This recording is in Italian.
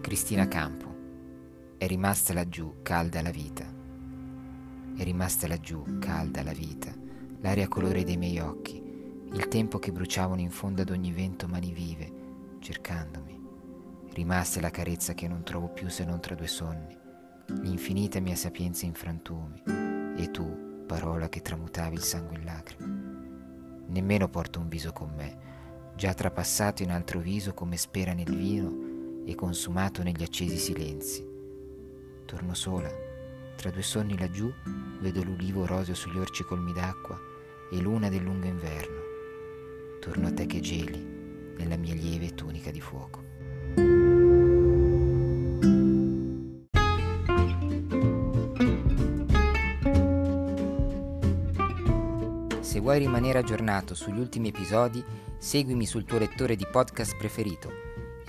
Cristina Campo. È rimasta laggiù calda la vita. È rimasta laggiù calda la vita, l'aria colore dei miei occhi, il tempo che bruciavano in fondo ad ogni vento mani vive, cercandomi. Rimasta la carezza che non trovo più se non tra due sonni, l'infinita mia sapienza in frantumi, e tu, parola che tramutavi il sangue in lacrime. Nemmeno porto un viso con me, già trapassato in altro viso come spera nel vino e consumato negli accesi silenzi. Torno sola, tra due sonni laggiù vedo l'ulivo roseo sugli orci colmi d'acqua e luna del lungo inverno. Torno a te che geli nella mia lieve tunica di fuoco. Se vuoi rimanere aggiornato sugli ultimi episodi, seguimi sul tuo lettore di podcast preferito